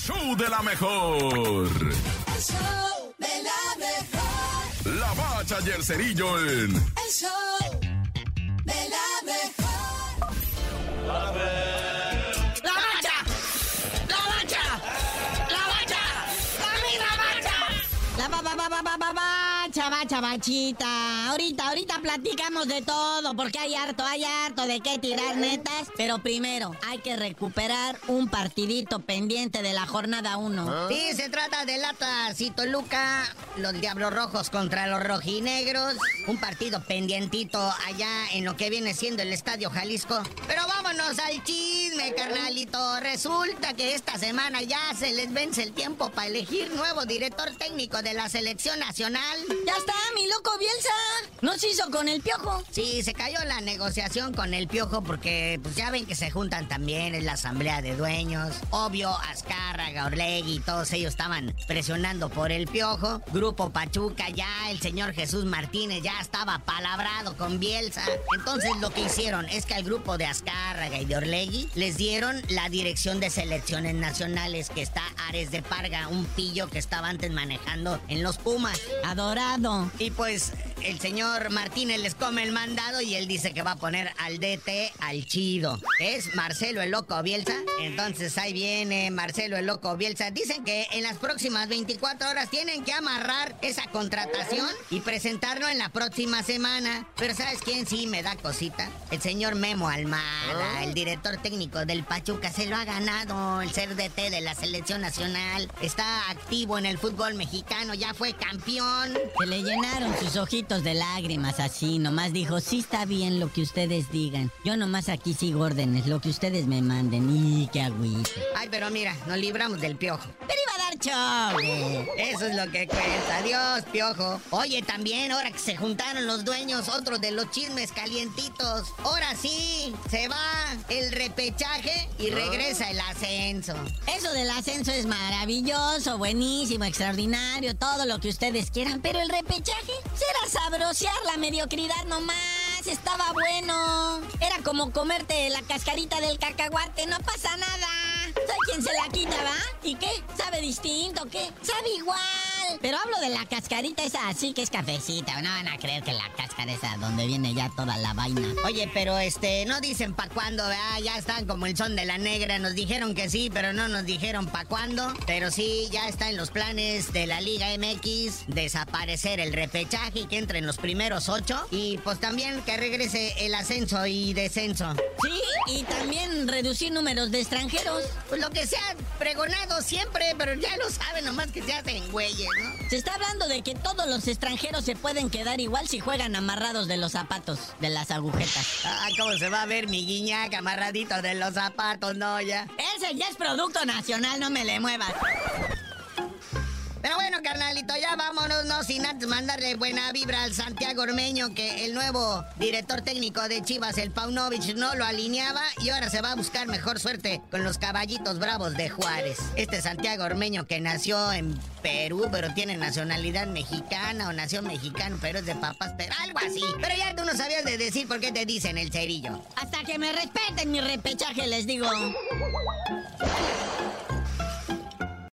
show de la mejor. El show de la mejor. La bacha y el cerillo en El show de la mejor. Bacha, bacha, bachita. Ahorita, ahorita platicamos de todo, porque hay harto, hay harto de qué tirar netas. Pero primero, hay que recuperar un partidito pendiente de la jornada 1. Sí, se trata del Atlas y Toluca, los Diablos Rojos contra los Rojinegros. Un partido pendientito allá en lo que viene siendo el Estadio Jalisco. Pero vámonos al carnalito. Resulta que esta semana ya se les vence el tiempo para elegir nuevo director técnico de la selección nacional. Ya está, mi loco Bielsa. No se hizo con el piojo. Sí, se cayó la negociación con el Piojo porque pues ya ven que se juntan también en la asamblea de dueños. Obvio, Azcárraga, Orlegui, todos ellos estaban presionando por el Piojo. Grupo Pachuca ya, el señor Jesús Martínez ya estaba palabrado con Bielsa. Entonces lo que hicieron es que al grupo de Azcárraga y de Orlegui les dieron la dirección de selecciones nacionales que está Ares de Parga, un pillo que estaba antes manejando en los Pumas. Adorado. Y pues el señor Martínez les come el mandado y él dice que va a poner al DT al chido. Es Marcelo el Loco Bielsa. Entonces ahí viene Marcelo el Loco Bielsa. Dicen que en las próximas 24 horas tienen que amarrar esa contratación y presentarlo en la próxima semana. Pero ¿sabes quién sí me da cosita? El señor Memo Almada, el director técnico del Pachuca. Se lo ha ganado el ser DT de la selección nacional. Está activo en el fútbol mexicano. Ya fue campeón. Se le llenaron sus ojitos de lágrimas así. Nomás dijo, sí está bien lo que ustedes digan. Yo nomás aquí sigo órdenes, lo que ustedes me manden. Y qué agüita. Ay, pero mira, nos libramos del piojo. Pero Eso es lo que cuenta. Adiós, piojo. Oye, también, ahora que se juntaron los dueños, otros de los chismes calientitos. Ahora sí, se va el repechaje y regresa el ascenso. Eso del ascenso es maravilloso, buenísimo, extraordinario, todo lo que ustedes quieran, pero el repechaje será sabrosear la mediocridad nomás. Estaba bueno. Era como comerte la cascarita del cacahuate, no pasa nada. ¿Sabe quién se la quita, va? ¿Y qué? ¿Sabe distinto? ¿Qué? ¿Sabe igual? Pero hablo de la cascarita esa así que es cafecita. No van a creer que la cáscara esa donde viene ya toda la vaina. Oye, pero este, no dicen pa' cuándo, ¿verdad? Ya están como el son de la negra. Nos dijeron que sí, pero no nos dijeron pa' cuándo. Pero sí, ya está en los planes de la Liga MX desaparecer el repechaje y que entren los primeros ocho. Y pues también que regrese el ascenso y descenso. Sí, y también reducir números de extranjeros. Pues lo que se ha pregonado siempre, pero ya lo saben, nomás que se hacen güeyes, ¿no? Se está hablando de que todos los extranjeros se pueden quedar igual si juegan amarrados de los zapatos, de las agujetas. Ah, cómo se va a ver mi guiñac amarradito de los zapatos, no, ya. Ese ya es producto nacional, no me le muevas. Carnalito, ya vámonos, no sin antes mandarle buena vibra al Santiago Ormeño, que el nuevo director técnico de Chivas, el Paunovic, no lo alineaba y ahora se va a buscar mejor suerte con los caballitos bravos de Juárez. Este Santiago Ormeño que nació en Perú, pero tiene nacionalidad mexicana o nació mexicano, pero es de papas, pero algo así. Pero ya tú no sabías de decir por qué te dicen el cerillo. Hasta que me respeten mi repechaje, les digo.